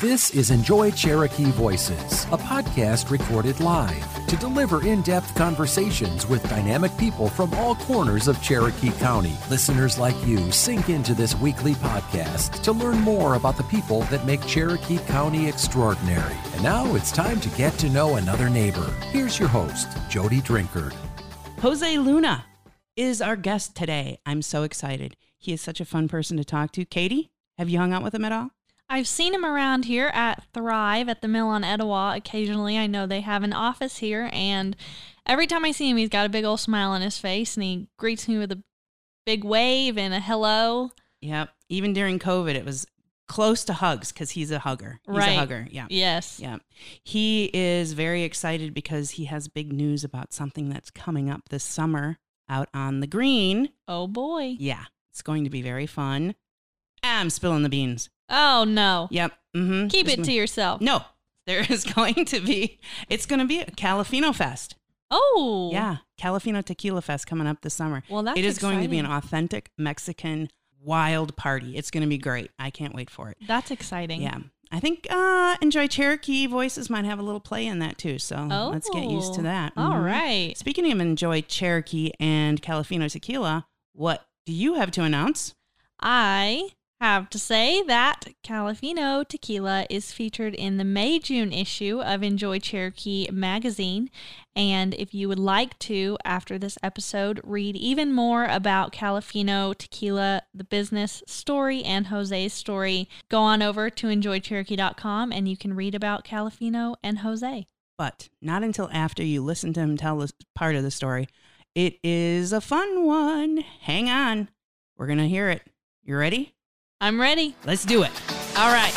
This is Enjoy Cherokee Voices, a podcast recorded live to deliver in depth conversations with dynamic people from all corners of Cherokee County. Listeners like you sink into this weekly podcast to learn more about the people that make Cherokee County extraordinary. And now it's time to get to know another neighbor. Here's your host, Jody Drinkard. Jose Luna is our guest today. I'm so excited. He is such a fun person to talk to. Katie, have you hung out with him at all? I've seen him around here at Thrive at the mill on Etowah occasionally. I know they have an office here, and every time I see him, he's got a big old smile on his face and he greets me with a big wave and a hello. Yep. Even during COVID, it was close to hugs because he's a hugger. He's Right. a hugger. Yeah. Yes. Yeah. He is very excited because he has big news about something that's coming up this summer out on the green. Oh boy. Yeah. It's going to be very fun. I'm spilling the beans. Oh no. Yep. Mm-hmm. Keep it to yourself. No, there is going to be, it's going to be a Califino Fest. Oh. Yeah. Califino Tequila Fest coming up this summer. Well, that's it is going to be an authentic Mexican wild party. It's going to be great. I can't wait for it. That's exciting. Yeah. I think uh, Enjoy Cherokee Voices might have a little play in that too. So let's get used to Oh, that. all Mhm. right. Speaking of Enjoy Cherokee and Califino Tequila, what do you have to announce? I have to say that Califino tequila is featured in the May June issue of Enjoy Cherokee magazine. And if you would like to, after this episode, read even more about Califino tequila, the business story, and Jose's story, go on over to enjoycherokee.com and you can read about Califino and Jose. But not until after you listen to him tell this part of the story. It is a fun one. Hang on. We're going to hear it. You ready? I'm ready. Let's do it. All right.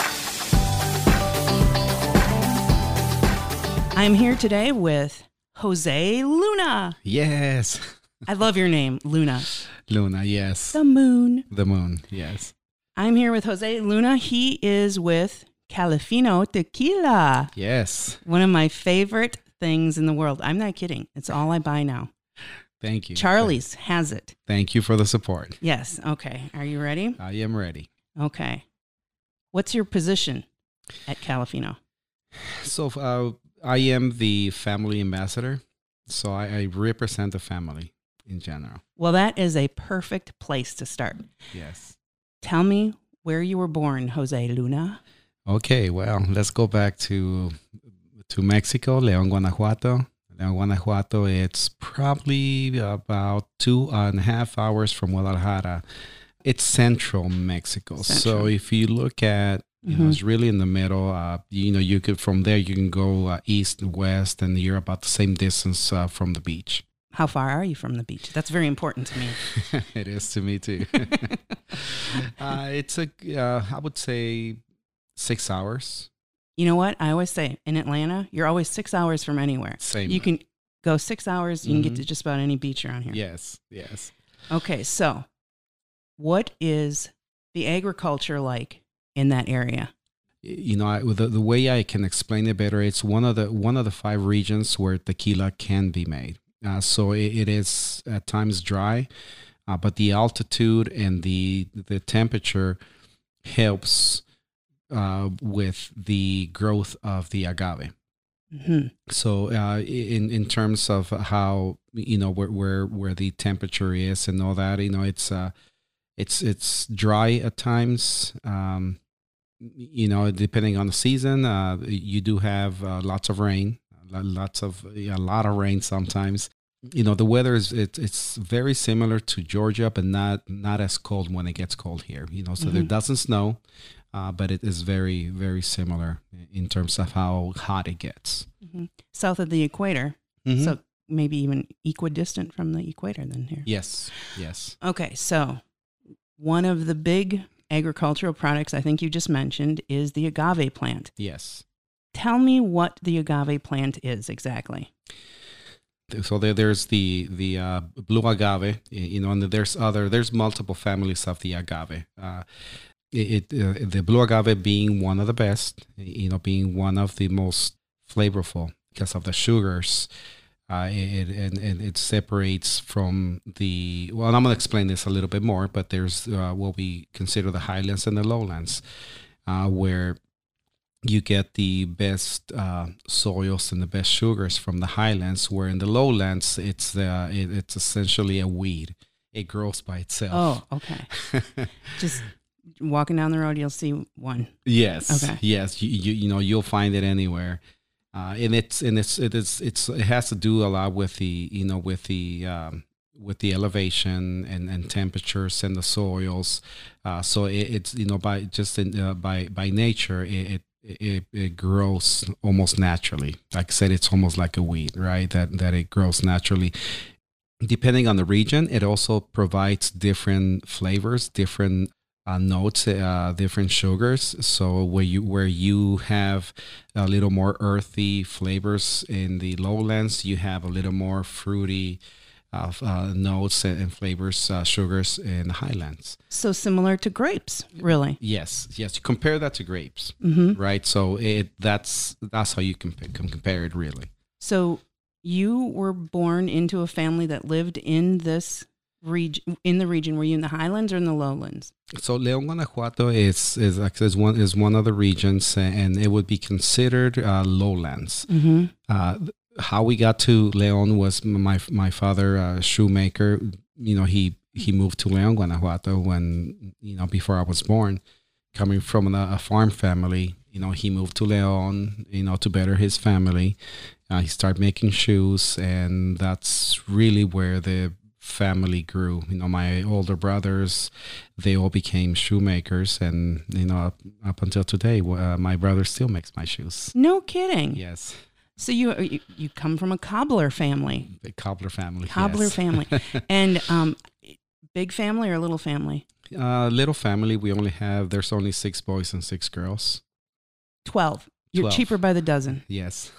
I'm here today with Jose Luna. Yes. I love your name, Luna. Luna, yes. The moon. The moon, yes. I'm here with Jose Luna. He is with Califino Tequila, Yes. one of my favorite things in the world. I'm not kidding. It's all I buy now. Thank you. Charlie's has it. Thank you for the support. Yes. Okay. Are you ready? I am ready. Okay. What's your position at Califino? So uh, I am the family ambassador. So I, I represent the family in general. Well, that is a perfect place to start. Yes. Tell me where you were born, Jose Luna. Okay, well, let's go back to to Mexico, León, Guanajuato. León, Guanajuato, it's probably about two and a half hours from Guadalajara. It's central Mexico. So if you look at, you know, Mhm. it's really in the middle. Uh, you know, you could from there you can go uh, east and west, and you're about the same distance uh, from the beach. How far are you from the beach? That's very important to me. it is to me too. uh, it's a, uh, I would say, six hours. You know what? I always say in Atlanta, you're always six hours from anywhere. Same. You can go six hours, you can get Mhm. to just about any beach around here. Yes, yes. Okay, so what is the agriculture like in that area? you know I, the, the way i can explain it better it's one of the one of the five regions where tequila can be made uh, so it, it is at times dry uh, but the altitude and the the temperature helps uh, with the growth of the agave. Hmm so uh, in in terms of how you know where where where the temperature is and all that you know it's uh it's it's dry at times um you know depending on the season uh you do have uh, lots of rain lots of a lot of rain sometimes. You know the weather is it, it's very similar to Georgia but not not as cold when it gets cold here you know so there Mhm. doesn't snow uh, but it is very very similar in terms of how hot it gets hmm South of the equator. Mhm. So maybe even equidistant from the equator than here. yes yes Okay, so one of the big agricultural products I think you just mentioned is the agave plant. yes Tell me what the agave plant is exactly. so there, there's the the uh, blue agave you know and there's other there's multiple families of the agave uh, it, it uh, the blue agave being one of the best you know being one of the most flavorful because of the sugars uh, it, and, and it separates from the well i'm going to explain this a little bit more but there's uh, what we consider the highlands and the lowlands uh, where you get the best uh, soils and the best sugars from the highlands, where in the lowlands it's the it, it's essentially a weed. It grows by itself. Oh, okay. Just walking down the road, you'll see one. yes, Okay. yes, you, you you know you'll find it anywhere, uh, and it's and it's it is it's it has to do a lot with the you know with the um, with the elevation and, and temperatures and the soils. Uh, so it, it's you know by just in, uh, by by nature it, it it it grows almost naturally. Like I said, it's almost like a weed, right? That that it grows naturally. Depending on the region, it also provides different flavors, different uh, notes, uh, different sugars. So where you where you have a little more earthy flavors in the lowlands, you have a little more fruity uh, uh, notes and, and flavors, uh, sugars in the highlands. So similar to grapes, really. Yes, yes. You Compare that to grapes, hmm right? So it that's that's how you can, can compare it really. So you were born into a family that lived in this region, in the region. Were you in the highlands or in the lowlands? So León, Guanajuato is is is one is one of the regions, and it would be considered uh, lowlands. Mm-hmm. Uh, how we got to León was my my father, uh, shoemaker. You know, he he moved to León, Guanajuato when you know before I was born. Coming from a, a farm family, you know, he moved to León, you know, to better his family. Uh, he started making shoes, and that's really where the family grew. You know, my older brothers, they all became shoemakers, and you know, up, up until today, uh, my brother still makes my shoes. No kidding. Yes, So you, you you come from a cobbler family, the cobbler family. cobbler yes. family, and um, big family or little family? Uh, little family. We only have. There's only six boys and six girls. Twelve. You're 12. cheaper by the dozen. Yes.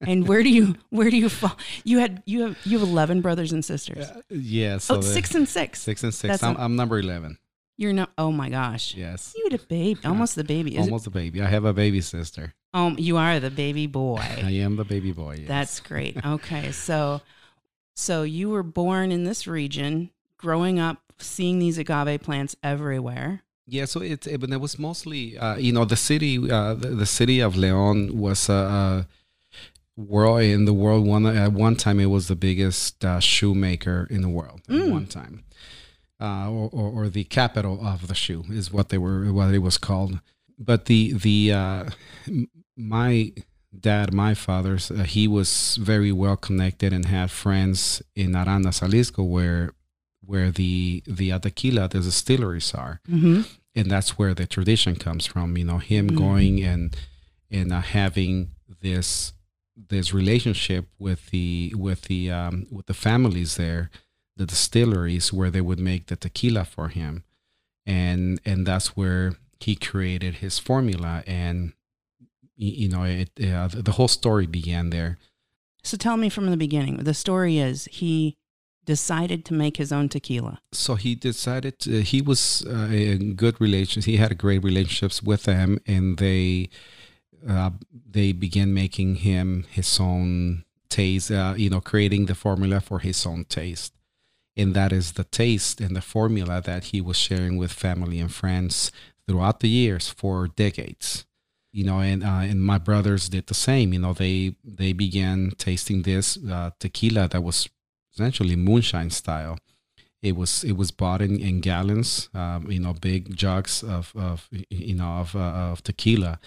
And where do you where do you fall? You had you have you have eleven brothers and sisters. Uh, yeah. So oh, the- six and six. Six and six. I'm, number eleven. You're not. Oh my gosh. Yes. You had a baby, almost the baby. Is Almost a baby. I have a baby sister. Um, you are the baby boy. I am the baby boy. Yes. That's great. Okay, so so you were born in this region, growing up, seeing these agave plants everywhere. Yeah, so it, it but it was mostly uh, you know the city uh, the, the city of Leon was a, a world in the world one at one time it was the biggest uh, shoemaker in the world at Mm. one time, uh, or, or or the capital of the shoe is what they were what it was called. But the the uh, my dad, my father's, uh, he was very well connected and had friends in Arandas, Jalisco where where the the tequila the distilleries are Mm-hmm. and that's where the tradition comes from you know him Mhm. going and and uh, having this this relationship with the with the um, with the families there the distilleries where they would make the tequila for him and and that's where he created his formula and you know it uh, the whole story began there So tell me from the beginning. The story is he decided to make his own tequila. so he decided to, he was uh, in good relations he had great relationships with them and they uh, they began making him his own taste uh, you know creating the formula for his own taste. And that is the taste and the formula that he was sharing with family and friends throughout the years for decades. You know and uh, and my brothers did the same. You know they they began tasting this uh, tequila that was essentially moonshine style. It was it was bought in, in gallons um, you know big jugs of, of you know of, uh, of tequila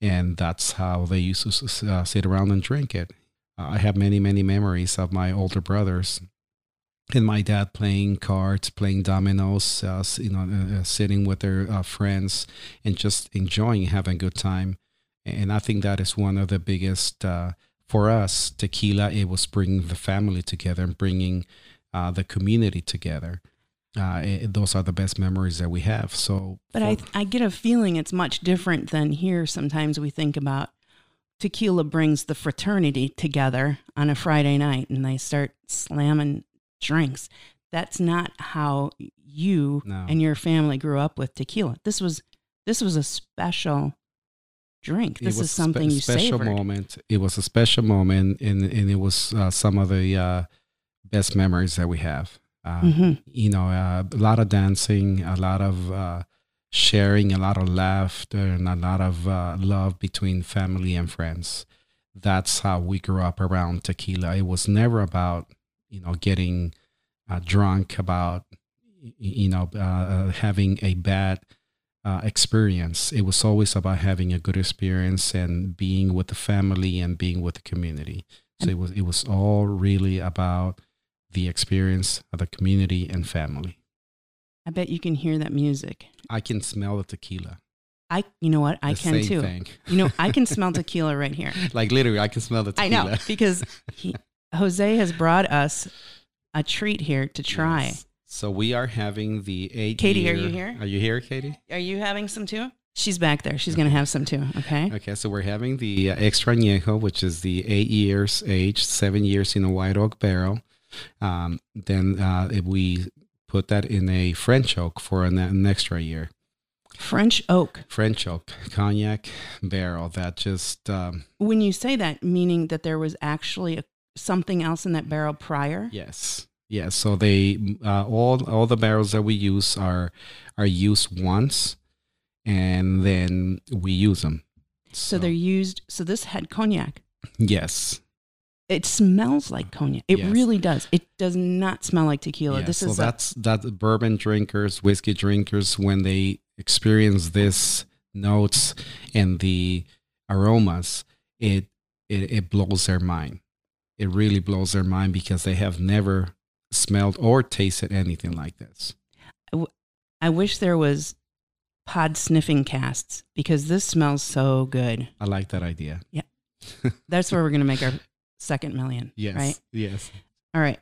and that's how they used to uh, sit around and drink it uh, i have many many memories of my older brothers and my dad playing cards playing dominoes uh, you know uh, uh, sitting with their uh, friends and just enjoying having a good time and i think that is one of the biggest for us tequila it was bringing the family together and bringing the community together. Uh, it- those are the best memories that we have. So, But I I get a feeling it's much different than here. Sometimes we think about tequila brings the fraternity together on a Friday night and they start slamming drinks. That's not how you No. and your family grew up with tequila. This was this was a special drink. This is a spe- something you special savored. moment. It was a special moment, and and it was uh, some of the uh, best memories that we have. Uh, Mhm. You know, uh, a lot of dancing, a lot of uh, sharing a lot of laughter and a lot of uh, love between family and friends. That's how we grew up around tequila. It was never about you know getting uh, drunk, about you know uh, having a bad uh, experience. It was always about having a good experience and being with the family and being with the community. So it was it was all really about the experience of the community and family. I bet you can hear that music. I can smell the tequila. I, you know what? I The can too. thing. You know, I can smell tequila right here. Like literally, I can smell the I tequila. know because he, Jose has brought us a treat here to try. Yes. So we are having the eight. Katie, are you here? Are you here, Katie? Are you having some too? She's back there. She's going to have some too. Okay. Okay, so we're having the uh, extra añejo, which is the eight years age, seven years in a white oak barrel. Um, then uh, if we put that in a French oak for an, an extra year. French oak. French oak cognac barrel that just um, When you say that, meaning that there was actually a, something else in that barrel prior? yes yes. So they uh, all all the barrels that we use are are used once, and then we use them. So they're used. So this had cognac. yes It smells like cognac. It Yes. really does. It does not smell like tequila. Yeah, this so is a- that's that bourbon drinkers, whiskey drinkers, when they experience this notes and the aromas, it it, it blows their mind. It really blows their mind because they have never smelled or tasted anything like this. I wish there was pod sniffing casts because this smells so good. I like that idea. Yeah. That's where we're going to make our second million. Yes. Right? Yes. All right.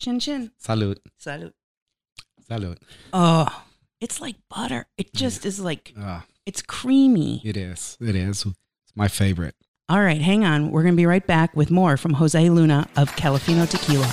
Chin chin. Salud. Salud. Salud. Oh, it's like butter. It just is like, Ah, it's creamy. it is. It is. It's my favorite. All right, hang on. We're going to be right back with more from Jose Luna of Califino Tequila.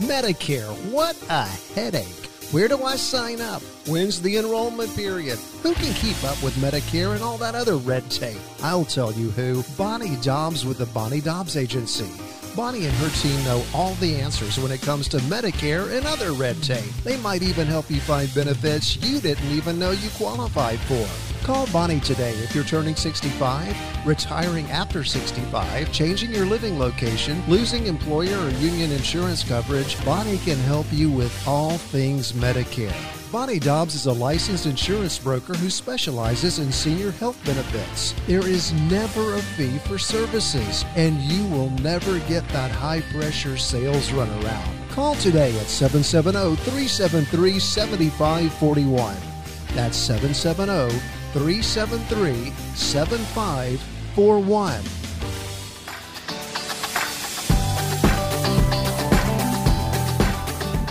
Medicare, what a headache. Where do I sign up? When's the enrollment period? Who can keep up with Medicare and all that other red tape? I'll tell you who. Bonnie Dobbs with the Bonnie Dobbs Agency. Bonnie and her team know all the answers when it comes to Medicare and other red tape. They might even help you find benefits you didn't even know you qualified for. Call Bonnie today if you're turning 65, retiring after 65, changing your living location, losing employer or union insurance coverage. Bonnie can help you with all things Medicare. Bonnie Dobbs is a licensed insurance broker who specializes in senior health benefits. There is never a fee for services, and you will never get that high pressure sales runaround. Call today at 770 373 7541. That's 770 373 7541.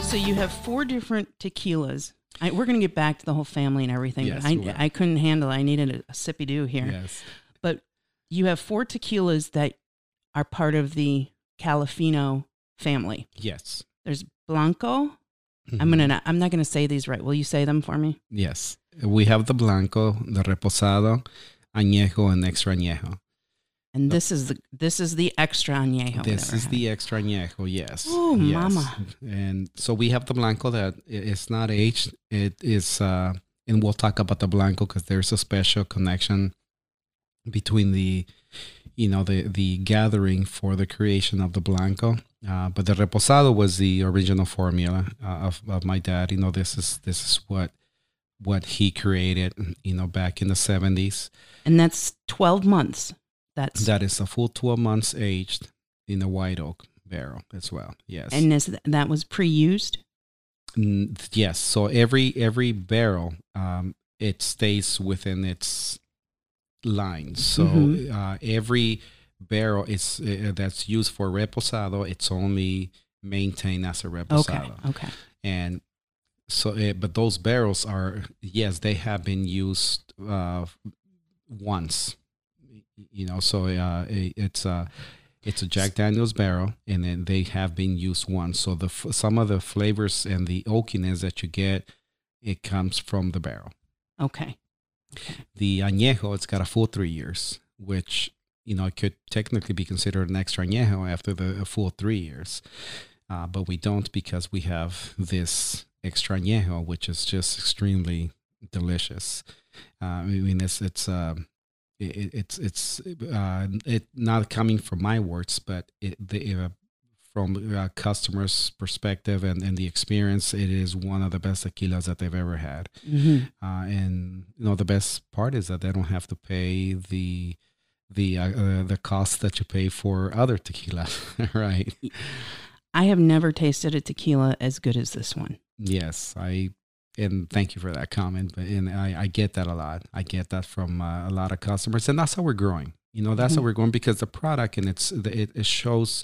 So you have four different tequilas. I, we're going to get back to the whole family and everything, Yes. I, I couldn't handle it. I needed a, a sippy doo here. Yes. But you have four tequilas that are part of the Califino family. Yes. There's Blanco. I'm Mhm. gonna. Not, I'm not gonna say these right. Will you say them for me? Yes. We have the blanco, the reposado, añejo, and extra añejo. And this is the this is the extra añejo. This is the extra añejo, yes. Oh, yes. mama. And so we have the blanco that i- is not aged. It is, uh, and we'll talk about the blanco because there's a special connection between the, you know, the the gathering for the creation of the blanco. Uh, but the reposado was the original formula uh, of of my dad. You know, this is this is what what he created. You know, back in the seventies. and that's 12 months. That's That is a full twelve months aged in a white oak barrel as well. Yes. and is that was pre-used. Mm, yes. So every every barrel, um, it stays within its line. So Mhm. uh, every barrel is uh, that's used for reposado. It's only maintained as a reposado, Okay. Okay. and so uh, but those barrels are yes they have been used uh, once. You know, so uh, it- it's a it's a Jack Daniel's barrel, and then they have been used once. So the f- some of the flavors and the oakiness that you get, it comes from the barrel. Okay. The añejo, it's got a full three years, which you know it could technically be considered an extra añejo after the full three years. uh, but we don't because we have this extra añejo, which is just extremely delicious. Uh, I mean, it's it's um, it, it's it's uh, it not coming from my words, but it, the, uh, from a customer's perspective and, and the experience, it is one of the best tequilas that they've ever had. Mhm. Uh, and you know, the best part is that they don't have to pay the the uh, uh, the cost that you pay for other tequila, right? I have never tasted a tequila as good as this one. Yes, I and thank you for that comment. But and I, I get that a lot. I get that from uh, a lot of customers, and that's how we're growing. You know, that's how Mhm. we're growing because the product and it's it, it shows.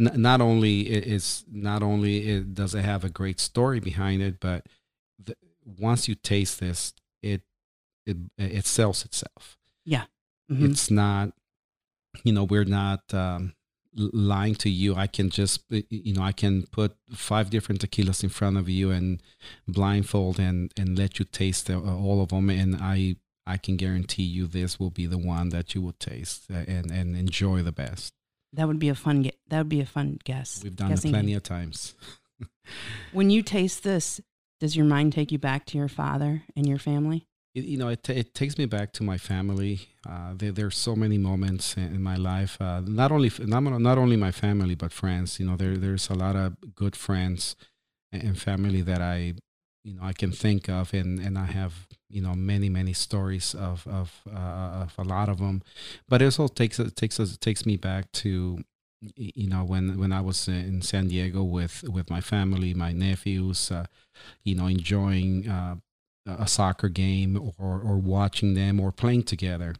n- Not only it is not only it does it have a great story behind it, but the, once you taste this, it it it sells itself. Mhm. It's not, you know, we're not um, lying to you. I can just, you know, I can put five different tequilas in front of you and blindfold and and let you taste all of them, and I I can guarantee you this will be the one that you will taste uh, and and enjoy the best. That would be a fun. Ge- that would be a fun guess. We've done it plenty of times. When you taste this, does your mind take you back to your father and your family? You know, it, ta- it takes me back to my family. Uh, there, there's so many moments in, in my life. Uh, not only not, not only my family, but friends. You know, there there's a lot of good friends and, and family that I, you know, I can think of, and and I have you know many many stories of of uh, of a lot of them. But it also takes it takes us takes me back to you know when when I was in San Diego with with my family, my nephews, uh, you know, enjoying. Uh, a soccer game or or watching them or playing together.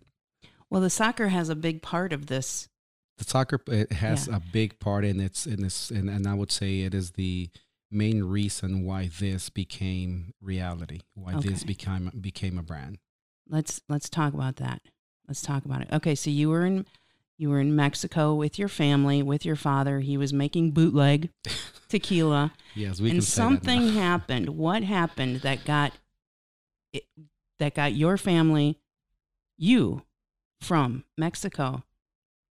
Well, the soccer has a big part of this. The soccer it has Yeah. a big part in its in its and, and I would say it is the main reason why this became reality, why this became became a brand. Let's let's talk about that. Let's talk about it. Okay, so you were in you were in Mexico with your family, with your father. He was making bootleg tequila, Yes, we and can say that now. something happened. What happened that got it, that got your family, you, from Mexico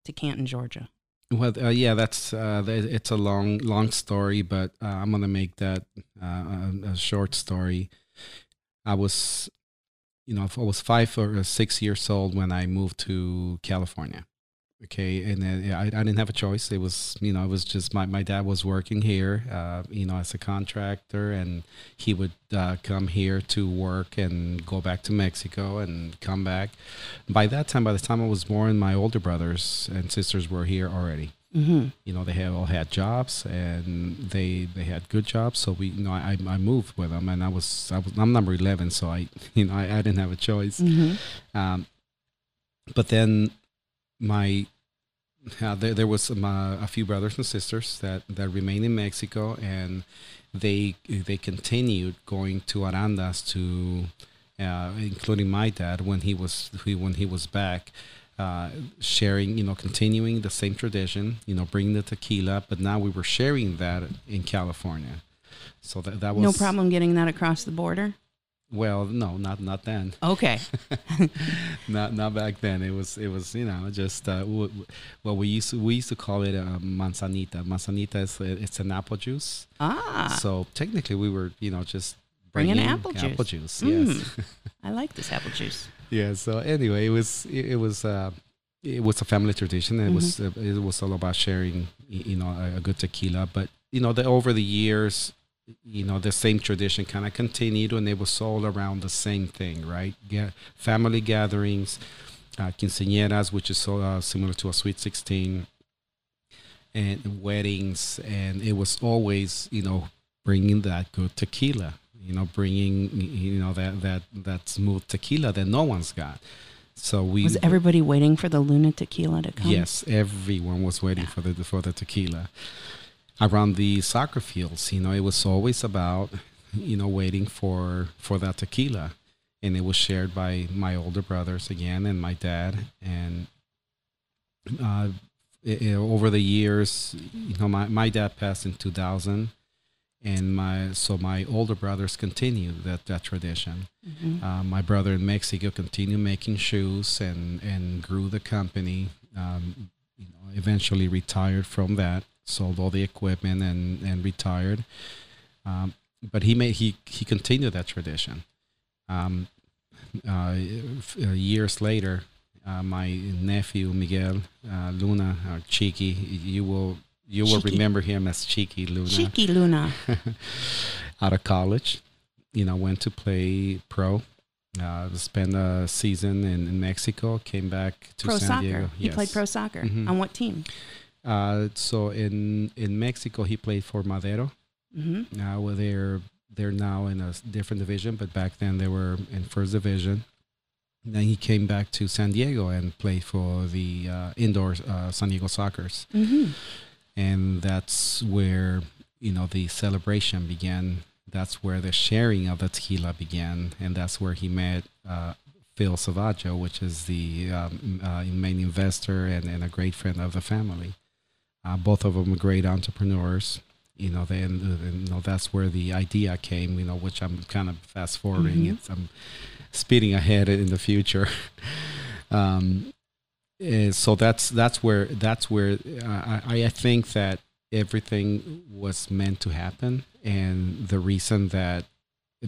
to Canton, Georgia? Well, uh, yeah, that's uh, it's a long, long story, but uh, I'm gonna make that uh, a, a short story. I was, you know, I was five or six years old when I moved to California. Okay, and then, yeah, I, I didn't have a choice. It was, you know, it was just my, my dad was working here, uh, you know, as a contractor, and he would uh, come here to work and go back to Mexico and come back. By that time, by the time I was born, my older brothers and sisters were here already Mm-hmm. you know they had all had jobs and they they had good jobs so we you know I, I moved with them and I was, I was I'm number 11 so I you know I, I didn't have a choice Mm-hmm. um, but then my uh, there, there was some, uh, a few brothers and sisters that that remained in Mexico and they they continued going to Arandas to uh, including my dad when he was he, when he was back uh, sharing, you know, continuing the same tradition, you know, bringing the tequila, but now we were sharing that in California. So that that was No problem getting that across the border. Well, no, not not then, Okay. not not back then. It was it was you know just uh, w- w- well we used to we used to call it a manzanita. Manzanita is it's an apple juice. Ah, So technically, we were you know just Bringing bringing apple juice. Apple juice, Mm. yes. I like this apple juice. yeah so anyway it was it, it was uh it was a family tradition it was uh, it was all about sharing you know a, a good tequila but you know the over the years you know the same tradition kind of continued and it was all around the same thing right family gatherings uh, quinceañeras which is so uh, similar to a sweet 16 and weddings and it was always you know bringing that good tequila you know bringing you know that that that smooth tequila that no one's got so we Was everybody waiting for the Luna tequila to come? yes everyone was waiting Yeah. for the for the tequila around the soccer fields you know it was always about you know waiting for for that tequila and it was shared by my older brothers again and my dad and uh i- i- over the years you know my, my dad passed in 2000 and my so my older brothers continued that that tradition Mhm. uh, my brother in Mexico continued making shoes and, and grew the company. Um, you know, eventually retired from that. Sold all the equipment and and retired. Um, but he made he he continued that tradition. Um, uh, uh, years later, uh, my nephew Miguel uh, Luna, or Cheeky, you will you will remember him as Cheeky Luna Cheeky Luna. out of college. You know, went to play pro. Uh, spent a season in, in Mexico. Came back to Pro San soccer. Diego. He played pro soccer. Mhm. On what team? Uh, so in in Mexico, he played for Madero. hmm Now well, they're they're now in a different division, but back then they were in first division. Then he came back to San Diego and played for the uh, indoor uh, San Diego Sockers, hmm and that's where you know the celebration began. That's where the sharing of the tequila began, and that's where he met uh, Phil Salvagio, which is the um, uh, main investor and, and a great friend of the family. Uh, both of them are great entrepreneurs. You know, then you know that's where the idea came. You know, which I'm kind of fast forwarding. Mhm. It's I'm speeding ahead in the future. um, eh, so that's that's where that's where uh, I, I think that everything was meant to happen, and the reason that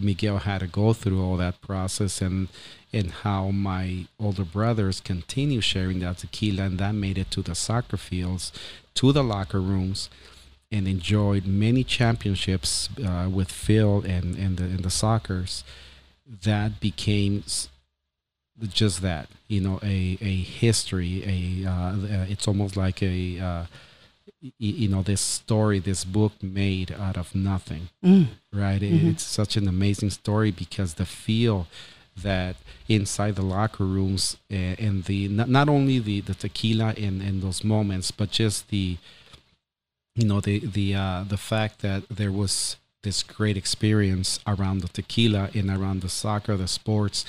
Miguel had to go through all that process and and how my older brothers continue sharing that tequila and that made it to the soccer fields, to the locker rooms, and enjoyed many championships uh, with Phil and and the and the Sockers. That became just that, you know, a a history. A uh, it's almost like a uh, you know this story, this book made out of nothing Mm. right? Mhm. It's such an amazing story because the feel that inside the locker rooms uh, and the not, not only the, the tequila in, in those moments, but just the you know the the uh, the fact that there was this great experience around the tequila and around the soccer, the sports,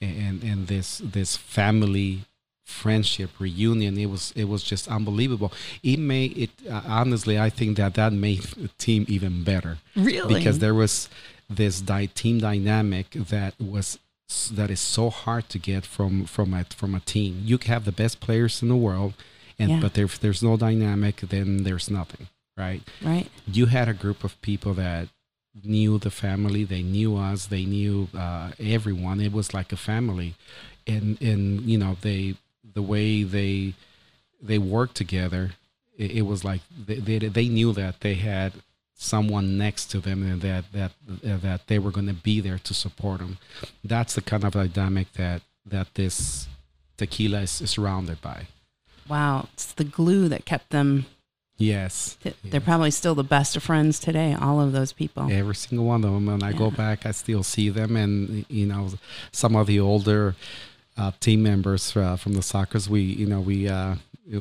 and and this this family friendship reunion it was it was just unbelievable it made it uh, honestly i think that that made the team even better Really? because there was this di- team dynamic that was that is so hard to get from from a from a team. You have the best players in the world, and Yeah. but if there's no dynamic, then there's nothing, right? right. You had a group of people that knew the family, they knew us, they knew uh, everyone. It was like a family, and and you know they the way they they worked together. It, it was like they, they they knew that they had someone next to them and that that uh, that they were going to be there to support them. That's the kind of dynamic that that this tequila is surrounded by. Wow. It's the glue that kept them. Yes, t- They're probably still the best of friends today, all of those people. every single one of them. When I go back, I still see them, and you know, some of the older uh, team members uh, from the Sockers. We you know we. Uh,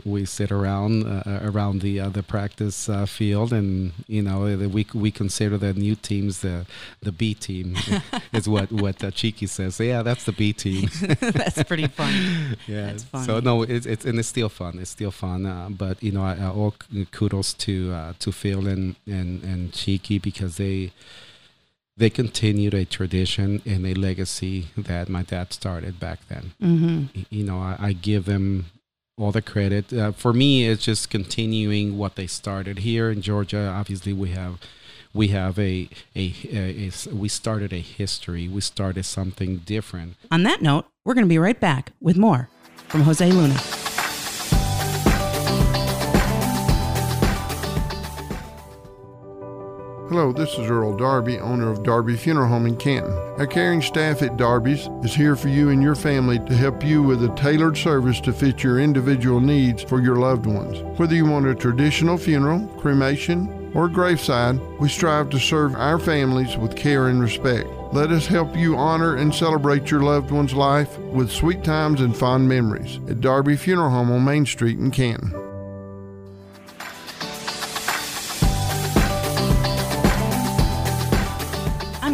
we sit around uh, around the uh, the practice uh, field, and you know we we consider the new teams the the B team is what what uh, Cheeky says. Yeah, that's the B team. That's pretty fun. yeah. That's So no, it's it's and it's still fun. It's still fun. Uh, but you know, all kudos to uh, to Phil and and and Cheeky because they they continued a tradition and a legacy that my dad started back then. hmm You know, I, I give them all the credit. Uh, for me, it's just continuing what they started here in Georgia. Obviously, we have we have a a, a, a we started a history. We started something different. On that note, we're going to be right back with more from Jose Luna. Hello, this is Earl Darby, owner of Darby Funeral Home in Canton. Our caring staff at Darby's is here for you and your family to help you with a tailored service to fit your individual needs for your loved ones. Whether you want a traditional funeral, cremation, or graveside, we strive to serve our families with care and respect. Let us help you honor and celebrate your loved one's life with sweet times and fond memories at Darby Funeral Home on Main Street in Canton.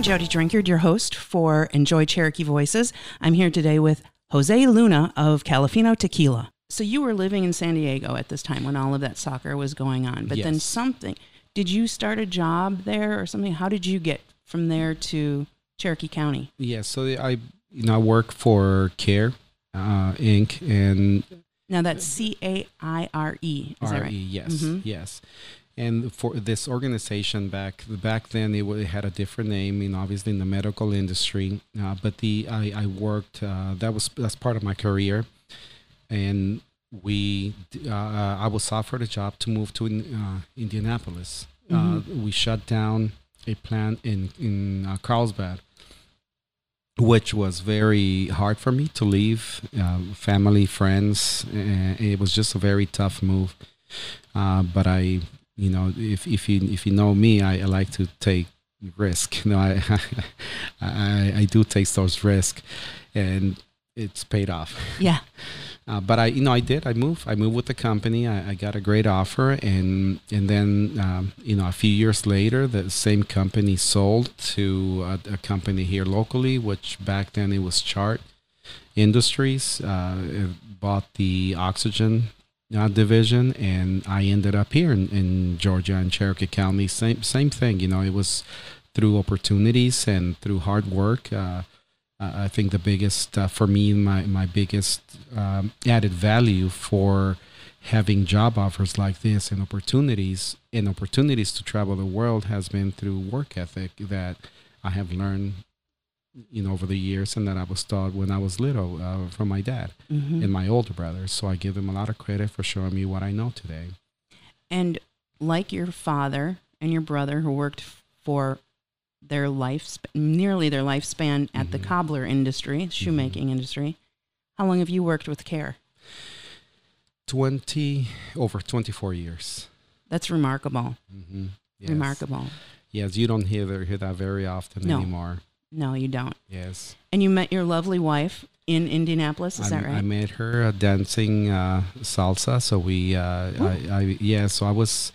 Jody Drinkard, your host for Enjoy Cherokee Voices. I'm here today with Jose Luna of Califino Tequila. So you were living in San Diego at this time when all of that soccer was going on, but then something. Did you start a job there or something? How did you get from there to Cherokee County? Yeah, so I you know I work for CAIRE uh, Inc. and Now that's C A I R E. Is that right? yes, Mhm. yes. And for this organization back back then, it, it had a different name. Know, obviously in the medical industry, uh, but the I, I worked. Uh, that was that's part of my career, and we uh, I was offered a job to move to uh, Indianapolis. Uh, we shut down a plant in in uh, Carlsbad, which was very hard for me to leave. Uh, family, friends. Uh, it was just a very tough move. Uh, but I, you know, if if you if you know me, I, I like to take risk. You know, I I I do take those risks, and it's paid off. Yeah. Uh, but I, you know, I did. I moved. I moved with the company. I, I got a great offer, and and then, um, you know, a few years later, the same company sold to a, a company here locally, which back then it was Chart Industries. Uh, bought the oxygen uh, division, and I ended up here in, in Georgia and Cherokee County. Same same thing. You know, it was through opportunities and through hard work. Uh, uh, I think the biggest uh, for me, my my biggest um, added value for having job offers like this and opportunities and opportunities to travel the world has been through work ethic that I have learned, you know, over the years and that I was taught when I was little uh, from my dad Mhm. and my older brothers. So I give them a lot of credit for showing me what I know today. And like your father and your brother who worked for their life, nearly their lifespan at the Mhm. cobbler industry, shoemaking industry, how long have you worked with CAIRE? Twenty over twenty four years. That's remarkable. Mm-hmm. Yes. Remarkable. Yes, you don't hear that, hear that very often No. anymore. No, you don't. Yes. And you met your lovely wife in Indianapolis. Is I, that right? I met her uh, dancing uh, salsa. So we, uh, I, I, yeah. So I was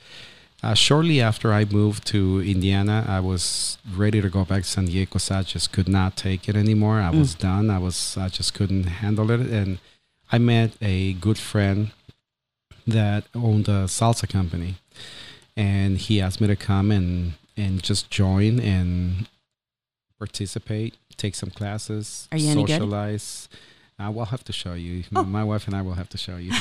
uh, shortly after I moved to Indiana. I was ready to go back to San Diego. because I just could not take it anymore. I was done. I was, I just couldn't handle it. And I met a good friend that owned a salsa company, and he asked me to come and and just join and participate, take some classes, Are you socialize. I will have to show you. Oh. My wife and I will have to show you.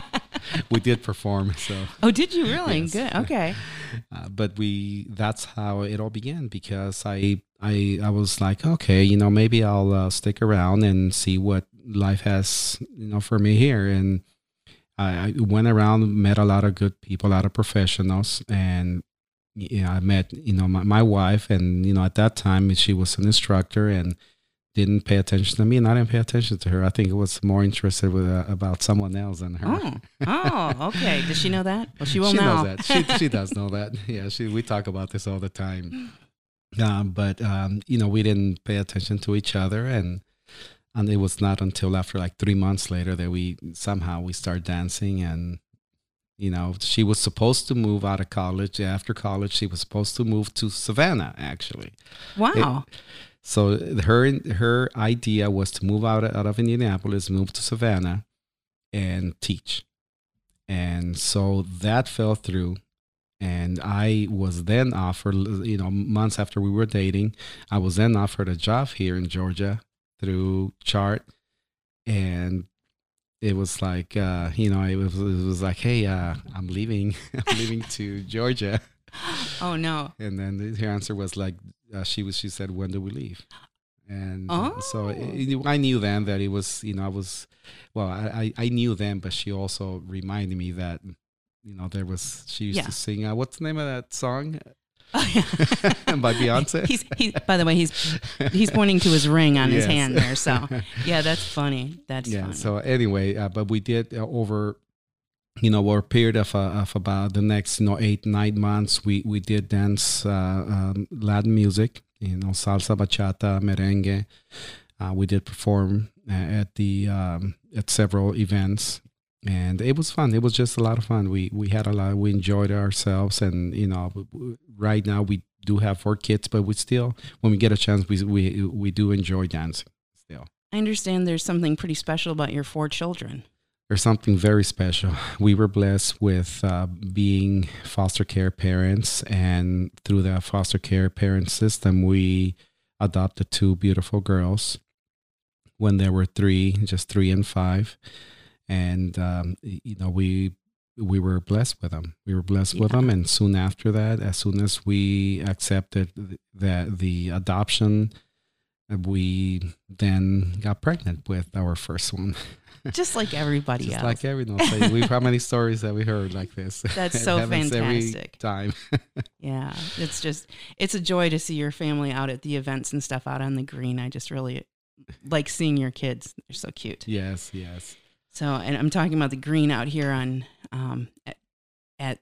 we did perform, so. oh, did you really? Yes. Good. Okay. Uh, but we that's how it all began because I I I was like okay you know maybe I'll uh, stick around and see what life has you know for me here and I, I went around met a lot of good people a lot of professionals and know, I met you know my, my wife and you know at that time she was an instructor and didn't pay attention to me and I didn't pay attention to her I think it was more interested with uh, about someone else than her Oh. Oh, okay. Does she know that? Well, she will she now. knows that. She she does know that. Yeah, she we talk about this all the time. Um, but um, you know, we didn't pay attention to each other, and and it was not until after like three months later that we somehow we start dancing, and you know, she was supposed to move out of college. After college, she was supposed to move to Savannah, actually. Wow. So her her idea was to move out out of Indianapolis, move to Savannah, and teach. And so that fell through. And I was then offered, you know, months after we were dating, I was then offered a job here in Georgia through Chart. And it was like, uh, you know, it was, it was like, hey, uh, I'm leaving, I'm leaving to Georgia. oh no. And then her answer was like, uh, she was, she said, when do we leave? And uh, so it, it- I knew then that it was, you know, I was, well, I, I I knew then, but she also reminded me that, you know, there was, she used Yeah. to sing, uh, what's the name of that song Oh, yeah. by Beyonce? he's he, by the way, he's he's pointing to his ring on his hand there. So yeah, that's funny. That's yeah. funny. So anyway, uh, but we did uh, over, you know, over a period of, uh, of about the next, you know, eight, nine months, we, we did dance uh, um, Latin music, you know, salsa, bachata, merengue. Uh, we did perform uh, at the um, at several events, and it was fun. It was just a lot of fun. We we had a lot. We enjoyed ourselves, and you know, right now we do have four kids, but we still, when we get a chance, we we we do enjoy dancing still. I understand there's something pretty special about your four children. There's something very special. We were blessed with uh, being foster care parents, and through the foster care parent system, we adopted two beautiful girls when they were three, just three and five. And um, you know we we were blessed with them. We were blessed with them, and soon after that, as soon as we accepted that the adoption, we then got pregnant with our first one. Just like everybody Just else. like everyone. else. we how many stories that we heard like this? That's so fantastic. time. Yeah, it's just it's a joy to see your family out at the events and stuff out on the green. I just really like seeing your kids. They're so cute. yes, yes. So, and I'm talking about the green out here on um at, at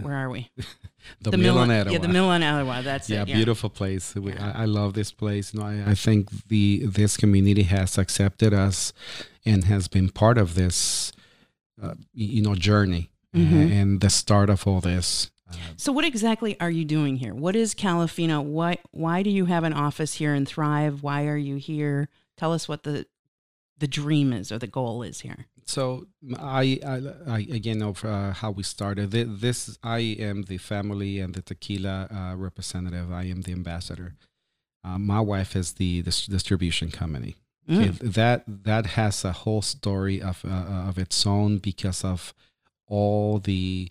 where are we? The, mill on Yeah, the mill on Etowah. That's yeah, it. beautiful place. We, Yeah. I, I love this place. Know, I, I think the this community has accepted us and has been part of this, uh, you know, journey Mhm. and the start of all this. Uh, So, what exactly are you doing here? What is Califino? Why why do you have an office here in Thrive? Why are you here? Tell us what the the dream is or the goal is here. so I, I, I again of uh, how we started Thi- this. I am the family and the tequila uh, representative. I am the ambassador. Uh, my wife is the, dis- distribution company. Mm. Okay, that that has a whole story of uh, of its own because of all the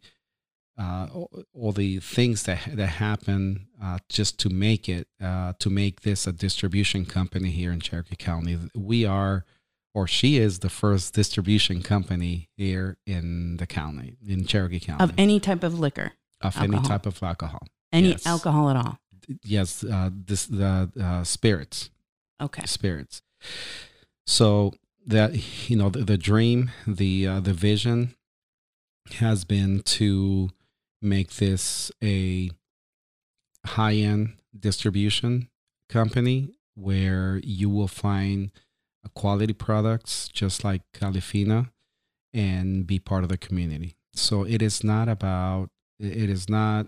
uh, all, all the things that that happen uh, just to make it uh, to make this a distribution company here in Cherokee County. We are, or she is, the first distribution company here in the county in Cherokee County Of any type of liquor, of any type of alcohol. any Yes. alcohol at all. Yes, uh, this the uh, spirits Okay. spirits. So that you know the, the dream, the uh, the vision has been to make this a high end distribution company where you will find quality products just like Califino and be part of the community. So it is not about it is not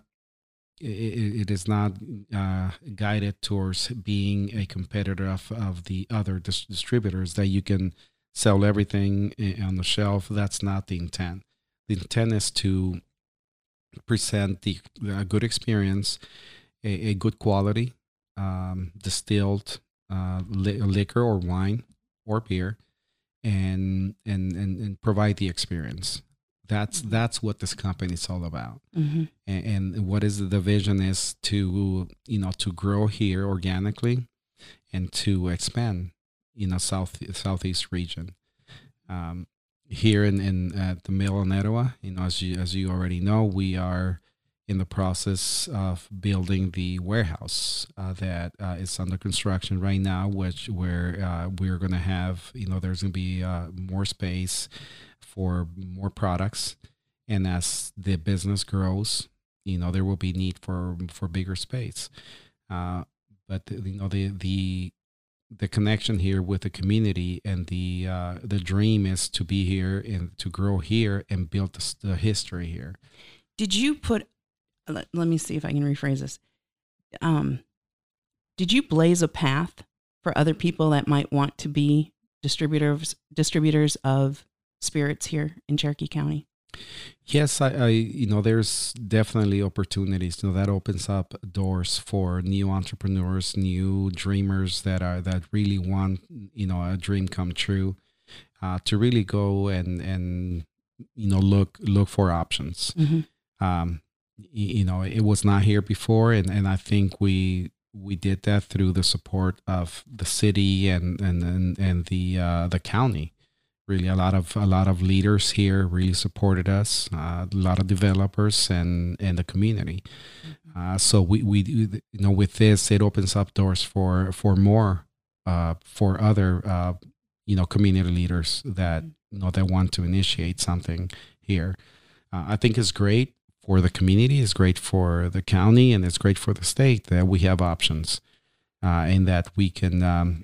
it, it is not uh, guided towards being a competitor of, of the other dis- distributors that you can sell everything on the shelf. That's not the intent. The intent is to present the a good experience, a, a good quality um, distilled uh, li- liquor or wine or beer, and and and, and provide the experience. That's that's what this company is all about. Hmm and, and what is the vision is to you know to grow here organically and to expand you know south southeast region. Um, here in in at the mill in Etowah you know as you as you already know we are in the process of building the warehouse uh, that uh, is under construction right now which where uh, we're going to have you know there's going to be uh, more space for more products and as the business grows you know there will be need for for bigger space uh, but you know the the the connection here with the community and the uh, the dream is to be here and to grow here and build the, the history here Did you put? Let, let me see if I can rephrase this. Um, did you blaze a path for other people that might want to be distributors distributors of spirits here in Cherokee County? Yes, I, I, you know, there's definitely opportunities. You know, that opens up doors for new entrepreneurs, new dreamers that are that really want, you know, a dream come true, uh, to really go and and you know look look for options. Mm-hmm. Um, you know, it was not here before, and and I think we we did that through the support of the city and and and, and the uh, the county. Really a lot of a lot of leaders here really supported us uh, a lot of developers and and the community. Uh, so we we you know with this it opens up doors for for more uh, for other uh, you know community leaders that you know that want to initiate something here. Uh, I think it's great for the community it's great for the county and it's great for the state that we have options uh, and that we can um,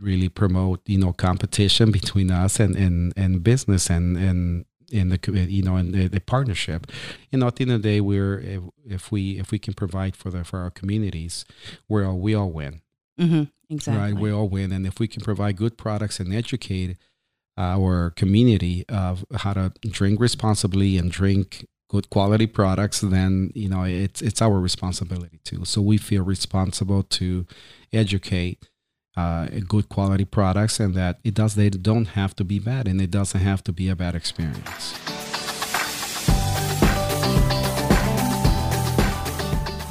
really promote you know competition between us and and, and business and and in the you know in the, the partnership you know at the end of the day we're if, if we if we can provide for the for our communities we're all, we all win Mm-hmm. Exactly. right we all win and if we can provide good products and educate our community of how to drink responsibly and drink good quality products then you know it's it's our responsibility too so we feel responsible to educate uh, good quality products, and that it does they don't have to be bad, and it doesn't have to be a bad experience.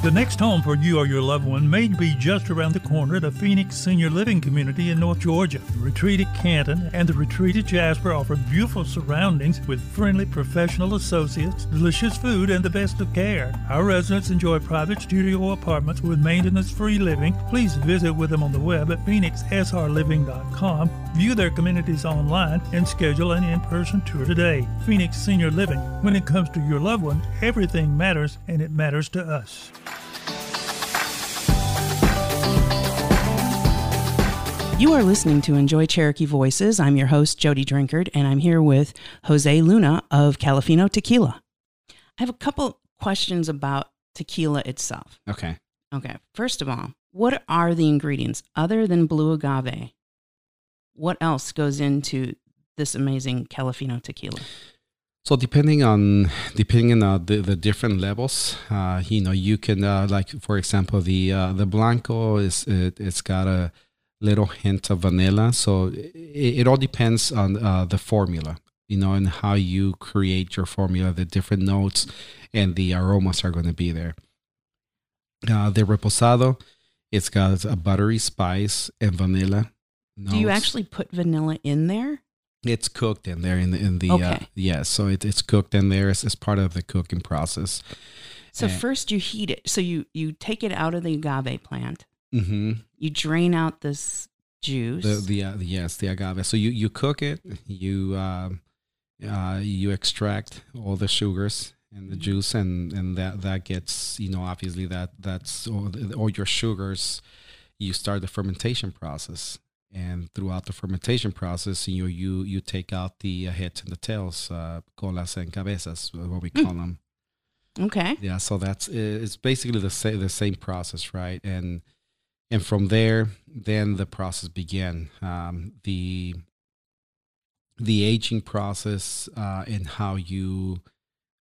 The next home for you or your loved one may be just around the corner at the Phoenix Senior Living Community in North Georgia. The retreat at Canton and the retreat at Jasper offer beautiful surroundings with friendly professional associates, delicious food, and the best of care. Our residents enjoy private studio apartments with maintenance free living. Please visit with them on the web at phoenixsrliving.com, view their communities online, and schedule an in person tour today. Phoenix Senior Living. When it comes to your loved one, everything matters, and it matters to us. You are listening to Enjoy Cherokee Voices. I'm your host, Jody Drinkard, and I'm here with Jose Luna of Califino Tequila. I have a couple questions about tequila itself. Okay. Okay. First of all, what are the ingredients other than blue agave? What else goes into this amazing Califino tequila? So depending on depending on the, the different levels, uh, you know, you can uh, like for example the uh, the blanco is it, it's got a little hint of vanilla. So it, it all depends on uh, the formula, you know, and how you create your formula. The different notes and the aromas are going to be there. Uh, the reposado, it's got a buttery spice and vanilla. Do you actually put vanilla in there? It's cooked in there in the in the uh, Okay. yeah. So it, it's cooked in there. It's, it's part of the cooking process. So Eh. first you heat it. So you you take it out of the agave plant. Mm-hmm. You drain out this juice. The the, uh, the yes the agave. So you you cook it. You um, uh, you extract all the sugars and the juice, and and that that gets you know obviously that that's all, the- all your sugars. You start the fermentation process, and throughout the fermentation process, you you you take out the uh, heads and the tails, uh, colas and cabezas, what we call them. okay. yeah so that's it's basically the same the same process right and and from there then the process began um, the the aging process uh, and how you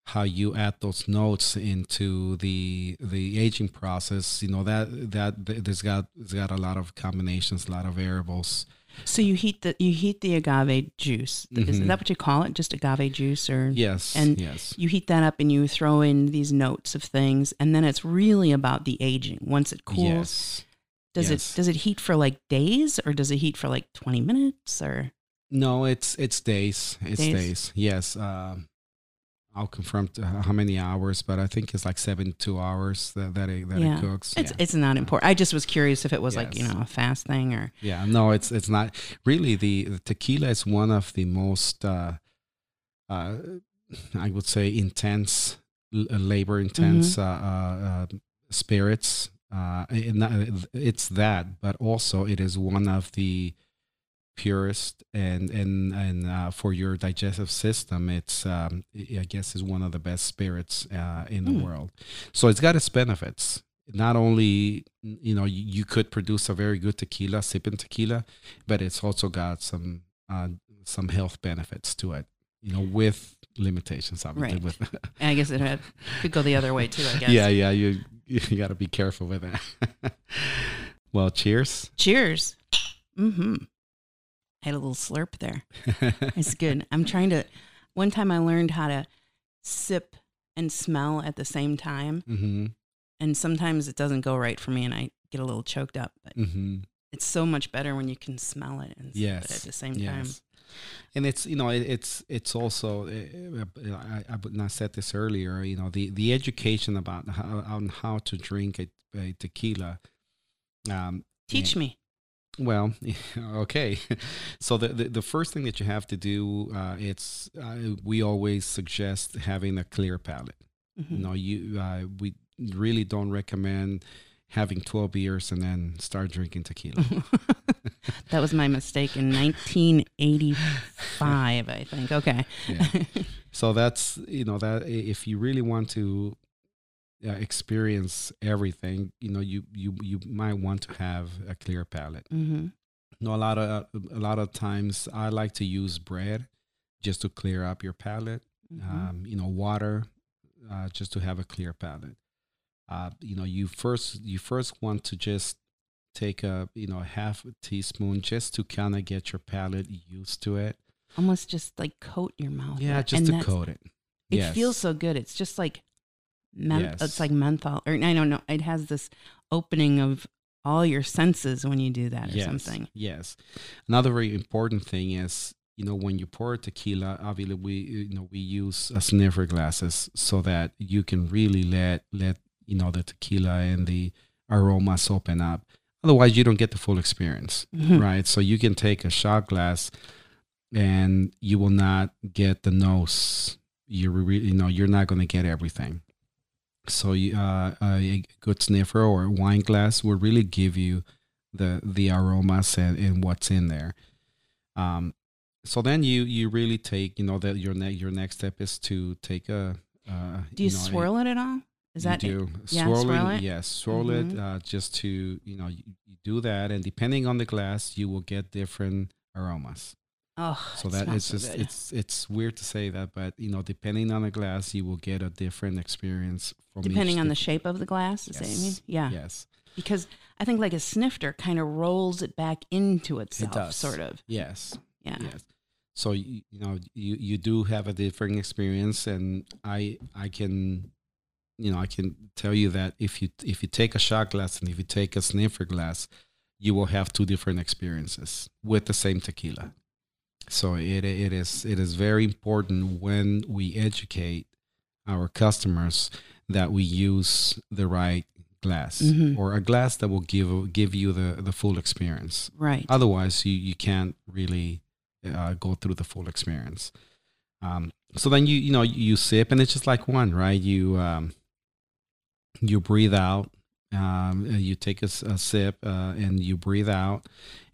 how you add those notes into the the aging process you know that that there's got there's got a lot of combinations a lot of variables So you heat the you heat the agave juice. Is Mhm. that what you call it? Just agave juice, or yes And yes you heat that up and you throw in these notes of things, and then it's really about the aging. Once it cools, yes does yes. it does it heat for like days, or does it heat for like twenty minutes, or No, it's it's days. It's Days? days. Yes. Um, I'll confirm how many hours, but I think it's like seven two hours that that it, that Yeah. it cooks. it's yeah. it's not important. I just was curious if it was like you know a fast thing or yeah. No, it's it's not really the, the tequila is one of the most uh, uh, I would say intense labor intense uh, uh, uh, spirits. Uh, it, it's that, but also it is one of the purest and and and uh, for your digestive system it's um i guess is one of the best spirits uh, in the Mm. world so it's got its benefits not only you know you, you could produce a very good tequila sipping tequila but it's also got some uh, some health benefits to it you know with limitations obviously Right. with I guess it had, could go the other way too. I guess. yeah yeah you you got to be careful with that well cheers Cheers. Mm-hmm. Had a little slurp there. It's good. I'm trying to. One time I learned how to sip and smell at the same time, hmm and sometimes it doesn't go right for me, and I get a little choked up. But hmm it's so much better when you can smell it and sip yes it at the same time. And it's you know it, it's it's also uh, uh, I, I would said this earlier you know the the education about how on how to drink a, a tequila um Teach me. well okay so the, the the first thing that you have to do uh it's uh, we always suggest having a clear palate Mhm. you know you uh, we really don't recommend having 12 beers and then start drinking tequila that was my mistake in 1985, I think. Okay. Yeah. so that's you know that if you really want to uh, experience everything you know you you you might want to have a clear palate hmm you know a lot of a lot of times i like to use bread just to clear up your palate Mm-hmm. um, you know water uh, just to have a clear palate uh, you know you first you first want to just take a you know a half a teaspoon just to kind of get your palate used to it. Almost just like coat your mouth. Yeah, just and to coat it. It Yes. feels so good. It's just like men- Yes. it's like menthol or I don't know. It has this opening of all your senses when you do that or yes, something. Yes. Another very important thing is, you know, when you pour tequila, obviously we you know we use a sniffer glasses so that you can really let let you know the tequila and the aromas open up. Otherwise, you don't get the full experience, Mhm. right? So you can take a shot glass, and you will not get the nose. You really, you know, you're not going to get everything. So you, uh, a good sniffer or a wine glass will really give you the the aromas and, and what's in there. Um, so then you you really take you know that your ne- your next step is to take a. Uh, Do you, know, a- swirl it at all? Is you that do Yeah, swirl, swirl it, it? Yes, swirl Mhm. it uh, just to you know you, you do that, and depending on the glass, you will get different aromas. Oh, So it that it's so just good. it's it's weird to say that, but you know, depending on the glass, you will get a different experience from depending on the shape of the glass. Is that what you mean? Yeah. Yes, Because I think like a snifter kind of rolls it back into itself, does. sort of. yes, Yeah. yes. So you, you know you you do have a different experience, and I I can you know I can tell you that if you if you take a shot glass and if you take a sniffer glass, you will have two different experiences with the same tequila. So it it is it is very important when we educate our customers that we use the right glass Mhm. or a glass that will give give you the the full experience. Right. Otherwise, you you can't really uh, go through the full experience. Um, so then you you know you sip and it's just like one right. You um, you breathe out. Um, uh, you take a sip uh, and you breathe out,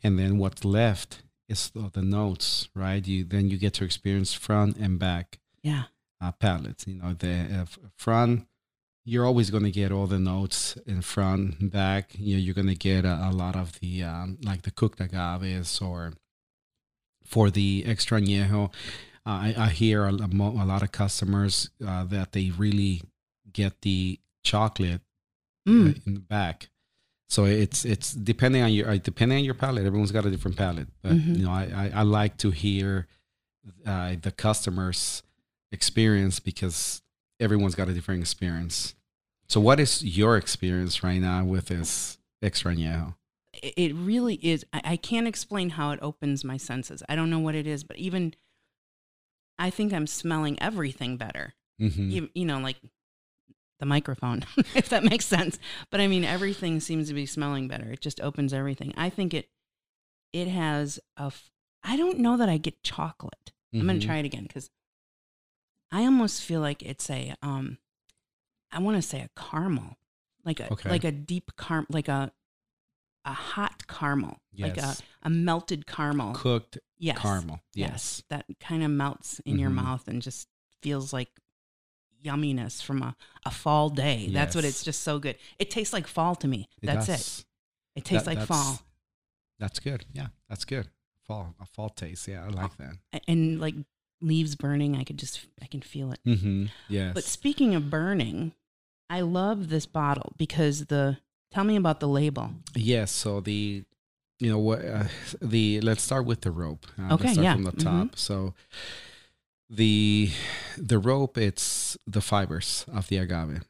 and then what's left is the, the notes, right? You then you get to experience front and back yeah. uh, palates. You know, the uh, front, you're always going to get all the notes in front, and back. You know, you're going to get a, a lot of the um, like the cooked agaves or for the extra añejo. Uh, I, I hear a, a a lot of customers uh, that they really get the chocolate uh, Mm. in the back. So it's it's depending on your uh, depending on your palate. Everyone's got a different palate, but Mhm. you know I, I I like to hear uh, the customers' experience because everyone's got a different experience. So what is your experience right now with this extra añejo? It it really is. I, I can't explain how it opens my senses. I don't know what it is, but even I think I'm smelling everything better. Mm-hmm. you, you know, like the microphone, if that makes sense. But I mean, everything seems to be smelling better. It just opens everything. I think it, it has a, f- I don't know that I get chocolate. I'm going Mhm. to try it again because I almost feel like it's a, um, I want to say a caramel, like a, Okay. like a deep car, like a, a hot caramel, like a, a melted caramel. Cooked yes. caramel. Yes. Yes. That kind of melts in your Mhm. mouth and just feels like yumminess from a, a fall day. That's what it's just so good. It tastes like fall to me. It That's it. does. It tastes That- like fall. That's good. Yeah, that's good. Fall a fall taste. Yeah, I like that. And like leaves burning, I could just, I can feel it. Mm-hmm. Yes. But speaking of burning, I love this bottle because the, tell me about the label. Yes. So the, you know what, uh, the let's start with the rope. Uh, Okay, yeah, From the mhm. top. So the the rope, it's the fibers of the agave.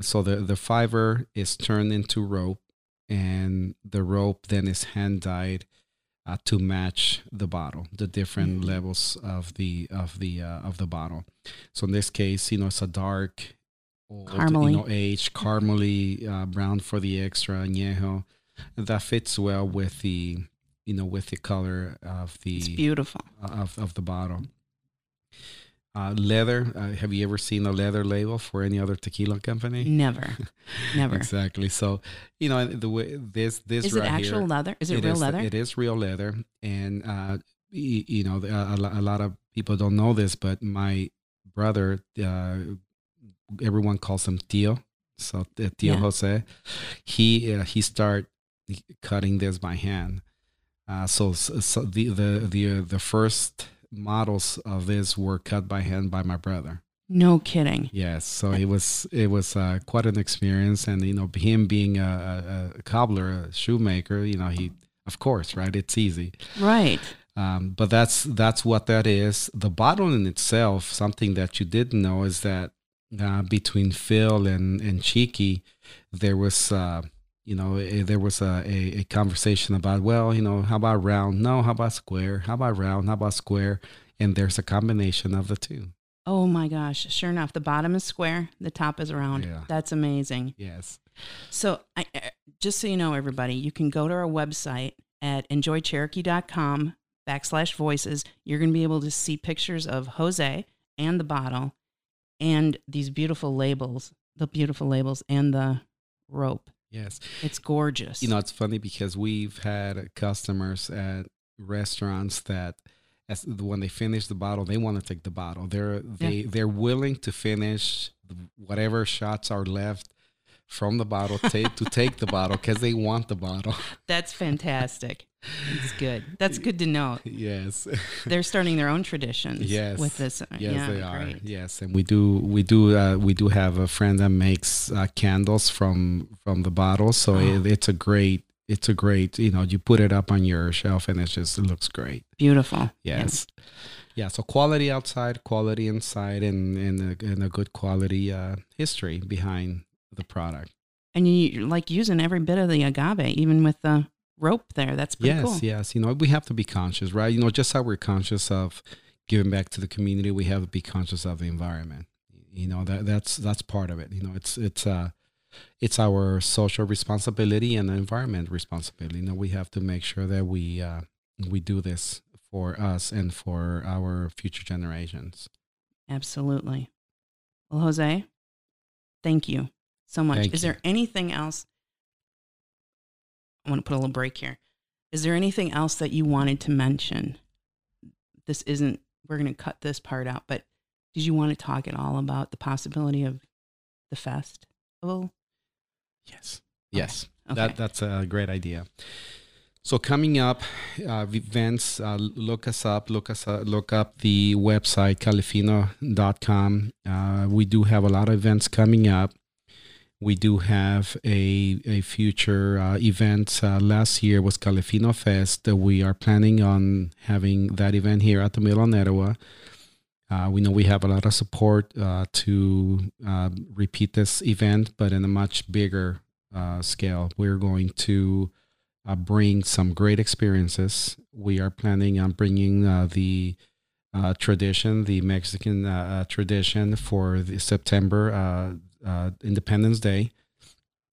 So the the fiber is turned into rope, and the rope then is hand dyed. Uh, to match the bottle, the different Mhm. levels of the of the uh, of the bottle. So in this case, you know, it's a dark, old, you know, aged caramely uh, brown for the extra añejo. That fits well with the, you know, with the color of the It's beautiful. of of the bottle. Uh, leather. Uh, have you ever seen a leather label for any other tequila company? Never, never. Exactly. So, you know, the way this this Is it actual here, leather? Is it, real is- leather? It is real leather, and uh, y- you know, a, a lot of people don't know this, but my brother, uh, everyone calls him Tio. So uh, Tio Yeah. Jose, he uh, he start cutting this by hand. Uh, so, so the the the uh, the first models of this were cut by hand by my brother. No kidding. Yes, so it was it was uh, quite an experience, and you know, him being a, a, cobbler, a shoemaker, you know, he of course, right? It's easy, Right. um, but that's that's what that is. The bottle in itself, something that you didn't know, is that uh, between Phil and and Cheeky, there was. Uh, you know, eh, there was a, a, a conversation about, well, you know, how about round? No, how about square? How about round? How about square? And there's a combination of the two. Oh my gosh. Sure enough, the bottom is square, the top is round. Yeah. That's amazing. Yes. So, I, uh, just so you know, everybody, you can go to our website at enjoycherokee.com backslash voices. You're going to be able to see pictures of Jose and the bottle and these beautiful labels, the beautiful labels and the rope. Yes. It's gorgeous. You know, it's funny because we've had customers at restaurants that as when they finish the bottle, they want to take the bottle. They're they they're willing to finish whatever shots are left from the bottle to take the bottle because they want the bottle. That's fantastic. It's good. That's good to know. yes. They're starting their own traditions Yes. with this. Yes, yeah, they are. great. Yes, and we do we do uh, we do have a friend that makes uh, candles from from the bottle, so Oh. it, it's a great it's a great you know you put it up on your shelf and it just it looks great. Beautiful. Yes, yeah. So quality outside, quality inside, and and a, and a good quality uh, history behind the product. And you like using every bit of the agave, even with the rope there. That's pretty yes, cool. yes. You know, we have to be conscious, right? You know, just how we're conscious of giving back to the community, we have to be conscious of the environment. You know, that that's that's part of it. You know, it's it's uh it's our social responsibility and environment responsibility. You know, we have to make sure that we uh we do this for us and for our future generations. Absolutely. Well, Jose, thank you so much. Thank Is you. there anything else? I want to put a little break here. Is there anything else that you wanted to mention? This isn't, we're going to cut this part out, but did you want to talk at all about the possibility of the festival? Yes. Yes. Okay. That that's a great idea. So coming up, uh, events. Uh, look us up. Look us up, look up the website califino.com. Uh, we do have a lot of events coming up. We do have a a future uh, event. Uh, last year was Califino Fest. We are planning on having that event here at the Mill on. Uh, we know we have a lot of support uh, to uh, repeat this event, but in a much bigger uh, scale. We're going to uh, bring some great experiences. We are planning on bringing the uh, tradition, the Mexican uh, tradition for the September uh, uh, Independence Day.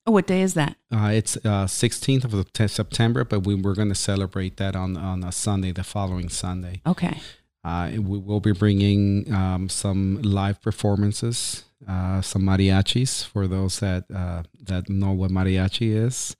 Oh, what day is that? Uh, it's uh, 16th of te- September, but we, we're going to celebrate that on, on a Sunday, the following Sunday. Okay. Uh, we will be bringing um, some live performances, uh, some mariachis for those that uh, that know what mariachi is,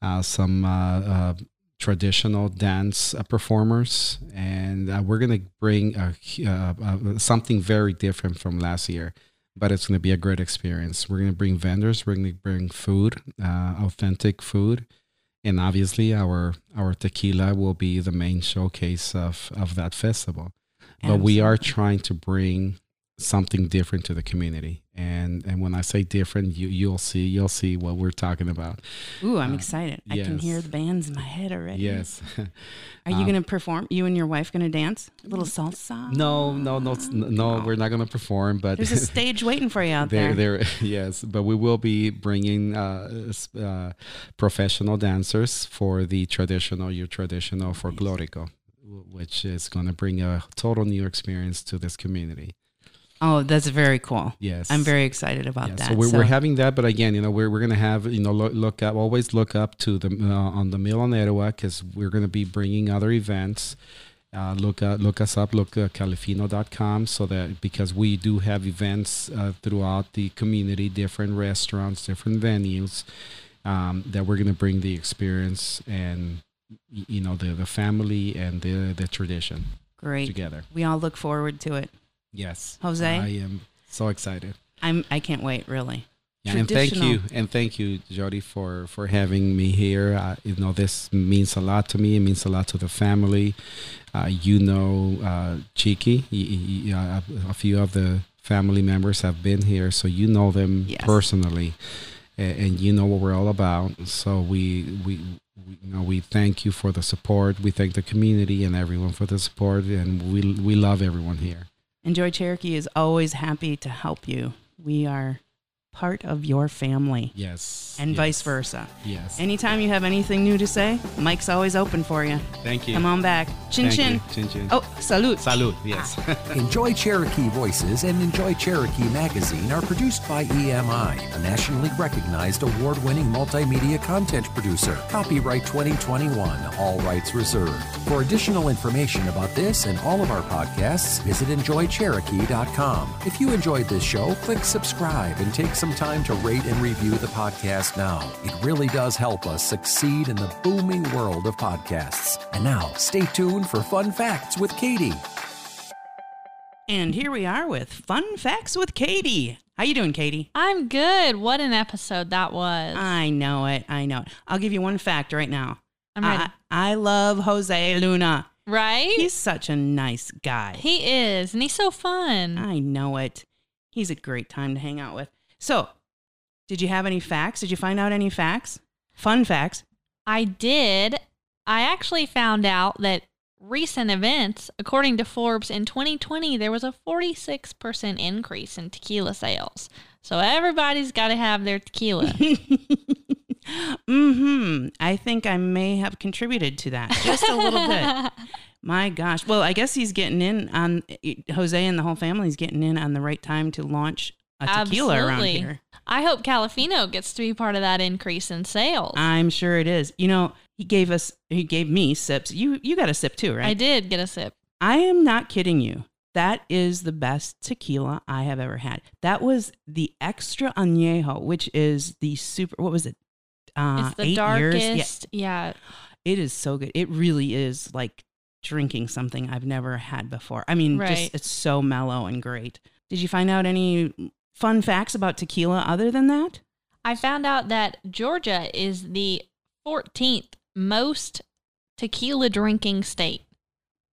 uh, some uh, uh, traditional dance uh, performers, and uh, we're gonna bring a, uh, uh, something very different from last year. But it's gonna be a great experience. We're gonna bring vendors. We're gonna bring food, uh, authentic food and obviously our our tequila will be the main showcase of of that festival but we are trying to bring something different to the community and and when i say different you you'll see you'll see what we're talking about Ooh, I'm Uh, excited. I can hear the bands in my head already. yes Are you Um, going to perform? You and your wife going to dance? A little salsa? no no no no Oh. we're not going to perform but There's a stage waiting for you out there, there. there, yes, but we will be bringing uh, uh, professional dancers for the traditional, your traditional folklorico, w- which is going to bring a total new experience to this community. Oh, that's very cool. Yes, I'm very excited about Yeah, that. So we're, we're having that, but again, you know, we're, we're going to have, you know, look, look up, always look up to the uh, on the Mill on Etowah because we're going to be bringing other events. Uh, look uh, look us up, look at califino.com so that because we do have events uh, throughout the community, different restaurants, different venues, um, that we're going to bring the experience and you know the the family and the the tradition Great. together. We all look forward to it. Yes, Jose? I am so excited. I'm. I can't wait. Really. Yeah, and thank you, and thank you, Jody, for for having me here. Uh, you know, this means a lot to me. It means a lot to the family. Uh, you know, uh, y- y- uh, a few of the family members have been here, so you know them Yes. personally, and, and you know what we're all about. So we we. We, you know, we thank you for the support. We thank the community and everyone for the support, and we we love everyone here. Enjoy Cherokee is always happy to help you. We are part of your family Yes, and yes, vice versa. Yes. Anytime you have anything new to say, Mike's always open for you. Thank you. Come on back. Chin Thank chin. you. Chin chin. Oh, salute. salute. Yes. Ah. Enjoy Cherokee Voices and Enjoy Cherokee Magazine are produced by EMI, a nationally recognized award winning multimedia content producer. Copyright 2021, all rights reserved. For additional information about this and all of our podcasts, visit enjoycherokee.com. If you enjoyed this show, click subscribe and take some time to rate and review the podcast now. It really does help us succeed in the booming world of podcasts. And now, stay tuned for fun facts with Katie. And here we are with Fun Facts with Katie. How you doing, Katie? I'm good. What an episode that was. I know it. I know it. I'll give you one fact right now. I'm ready. I, I love Jose Luna. right? He's such a nice guy. he is, and he's so fun. I know it. He's a great time to hang out with. So, did you have any facts? Did you find out any facts? Fun facts. I did. I actually found out that recent events, according to Forbes, in 2020, there was a 46% increase in tequila sales. So everybody's got to have their tequila. hmm I think I may have contributed to that just a little bit. My gosh. Well, I guess he's getting in on Jose and the whole family's getting in on the right time to launch a tequila around Absolutely. here. I hope Califino gets to be part of that increase in sales. I'm sure it is. You know, he gave us he gave me sips. You you got a sip too, right? I did get a sip. I am not kidding you. That is the best tequila I have ever had. That was the extra añejo, which is the super. What was it? Uh, it's the darkest. Years. Yeah. Yeah, it is so good. It really is like drinking something I've never had before. I mean, Right. just it's so mellow and great. Did you find out any fun facts about tequila other than that? I found out that Georgia is the 14th most tequila drinking state.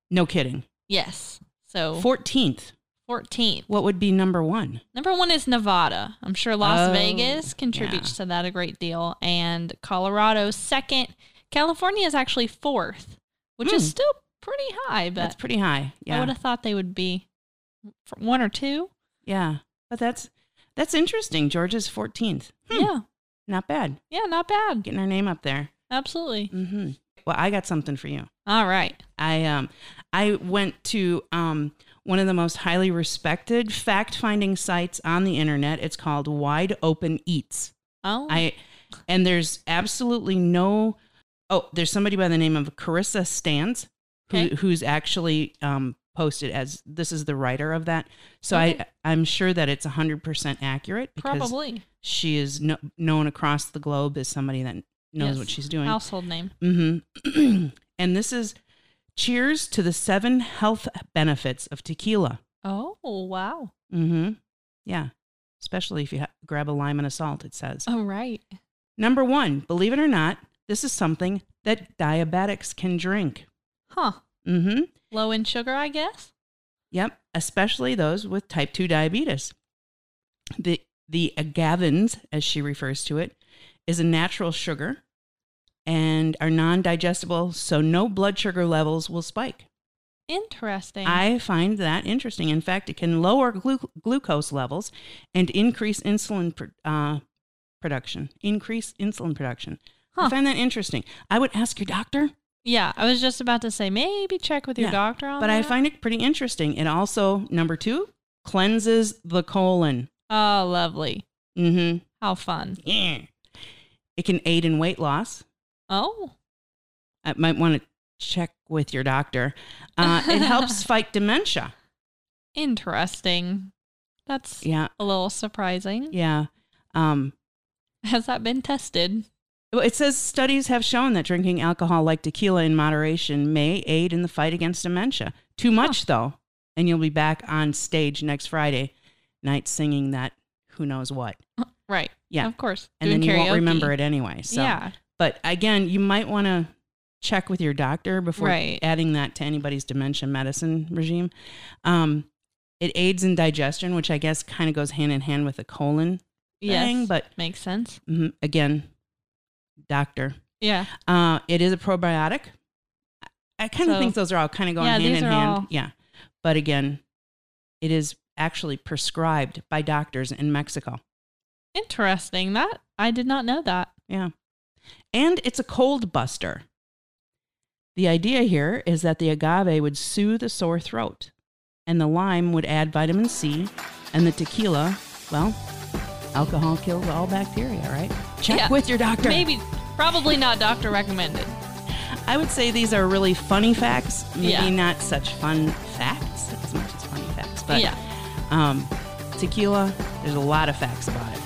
No kidding. Yes. So Fourteenth. 14th. What would be number one? Number one is Nevada. I'm sure Las Oh, Vegas contributes to that a great deal. And Colorado, second. California is actually fourth, which is Hmm. still pretty high, but That's pretty high. Yeah. I would have thought they would be one or two. Yeah, but that's that's interesting. Georgia's fourteenth. Yeah. not bad. Yeah, not bad. Getting our name up there. Absolutely. Mm-hmm. Well, I got something for you. All right. I um I went to um one of the most highly respected fact-finding sites on the internet. It's called Wide Open Eats. Oh, I and there's absolutely no oh there's somebody by the name of Carissa Stans who, Okay. who's actually um, posted as this is the writer of that. So Okay. I I'm sure that it's 100% accurate because probably she is no, known across the globe as somebody that knows Yes. what she's doing. household name. hmm and this is cheers to the seven health benefits of tequila. Oh, wow. hmm Yeah, especially if you ha- grab a lime and a salt. It says All right. number one. Believe it or not, this is something that diabetics can drink. Huh. Hmm Low in sugar, I guess. Yep, especially those with type 2 diabetes. The the agavins, as she refers to it, is a natural sugar and are non-digestible, so no blood sugar levels will spike. Interesting. I find that interesting. In fact, it can lower glu- glucose levels and increase insulin pr- uh, production. Increase insulin production. I find that interesting. I would ask your doctor, yeah, I was just about to say maybe check with your Yeah, doctor on but I find it pretty interesting. It also, number two, cleanses the colon. Oh, lovely. Mm-hmm. How fun. Yeah. It can aid in weight loss. Oh, I might want to check with your doctor. Uh, it helps fight dementia. interesting. That's Yeah. a little surprising. Yeah. Um, Has that been tested? Well, it says studies have shown that drinking alcohol like tequila in moderation may aid in the fight against dementia. Too much, though, and you'll be back on stage next Friday night singing that who knows what. Right. Yeah. Of course. And Doing then you won't remember it anyway. So. Yeah. But again, you might want to check with your doctor before Right. adding that to anybody's dementia medicine regime. Um, It aids in digestion, which I guess kind of goes hand in hand with the colon thing. Yes. But Makes sense. mhm, again, doctor. Yeah. Uh, it is a probiotic. I kind of So- think those are all kind of going Yeah, hand in hand. all- Yeah. But again, it is actually prescribed by doctors in Mexico. Interesting. That I did not know that. Yeah. And it's a cold buster. The idea here is that the agave would soothe a sore throat, and the lime would add vitamin C, and the tequila, well, alcohol kills all bacteria, right? Check Yeah. with your doctor. Maybe, probably not doctor recommended. I would say these are really funny facts, maybe Yeah. not such fun facts as much as funny facts, but yeah. um, tequila, there's a lot of facts about it.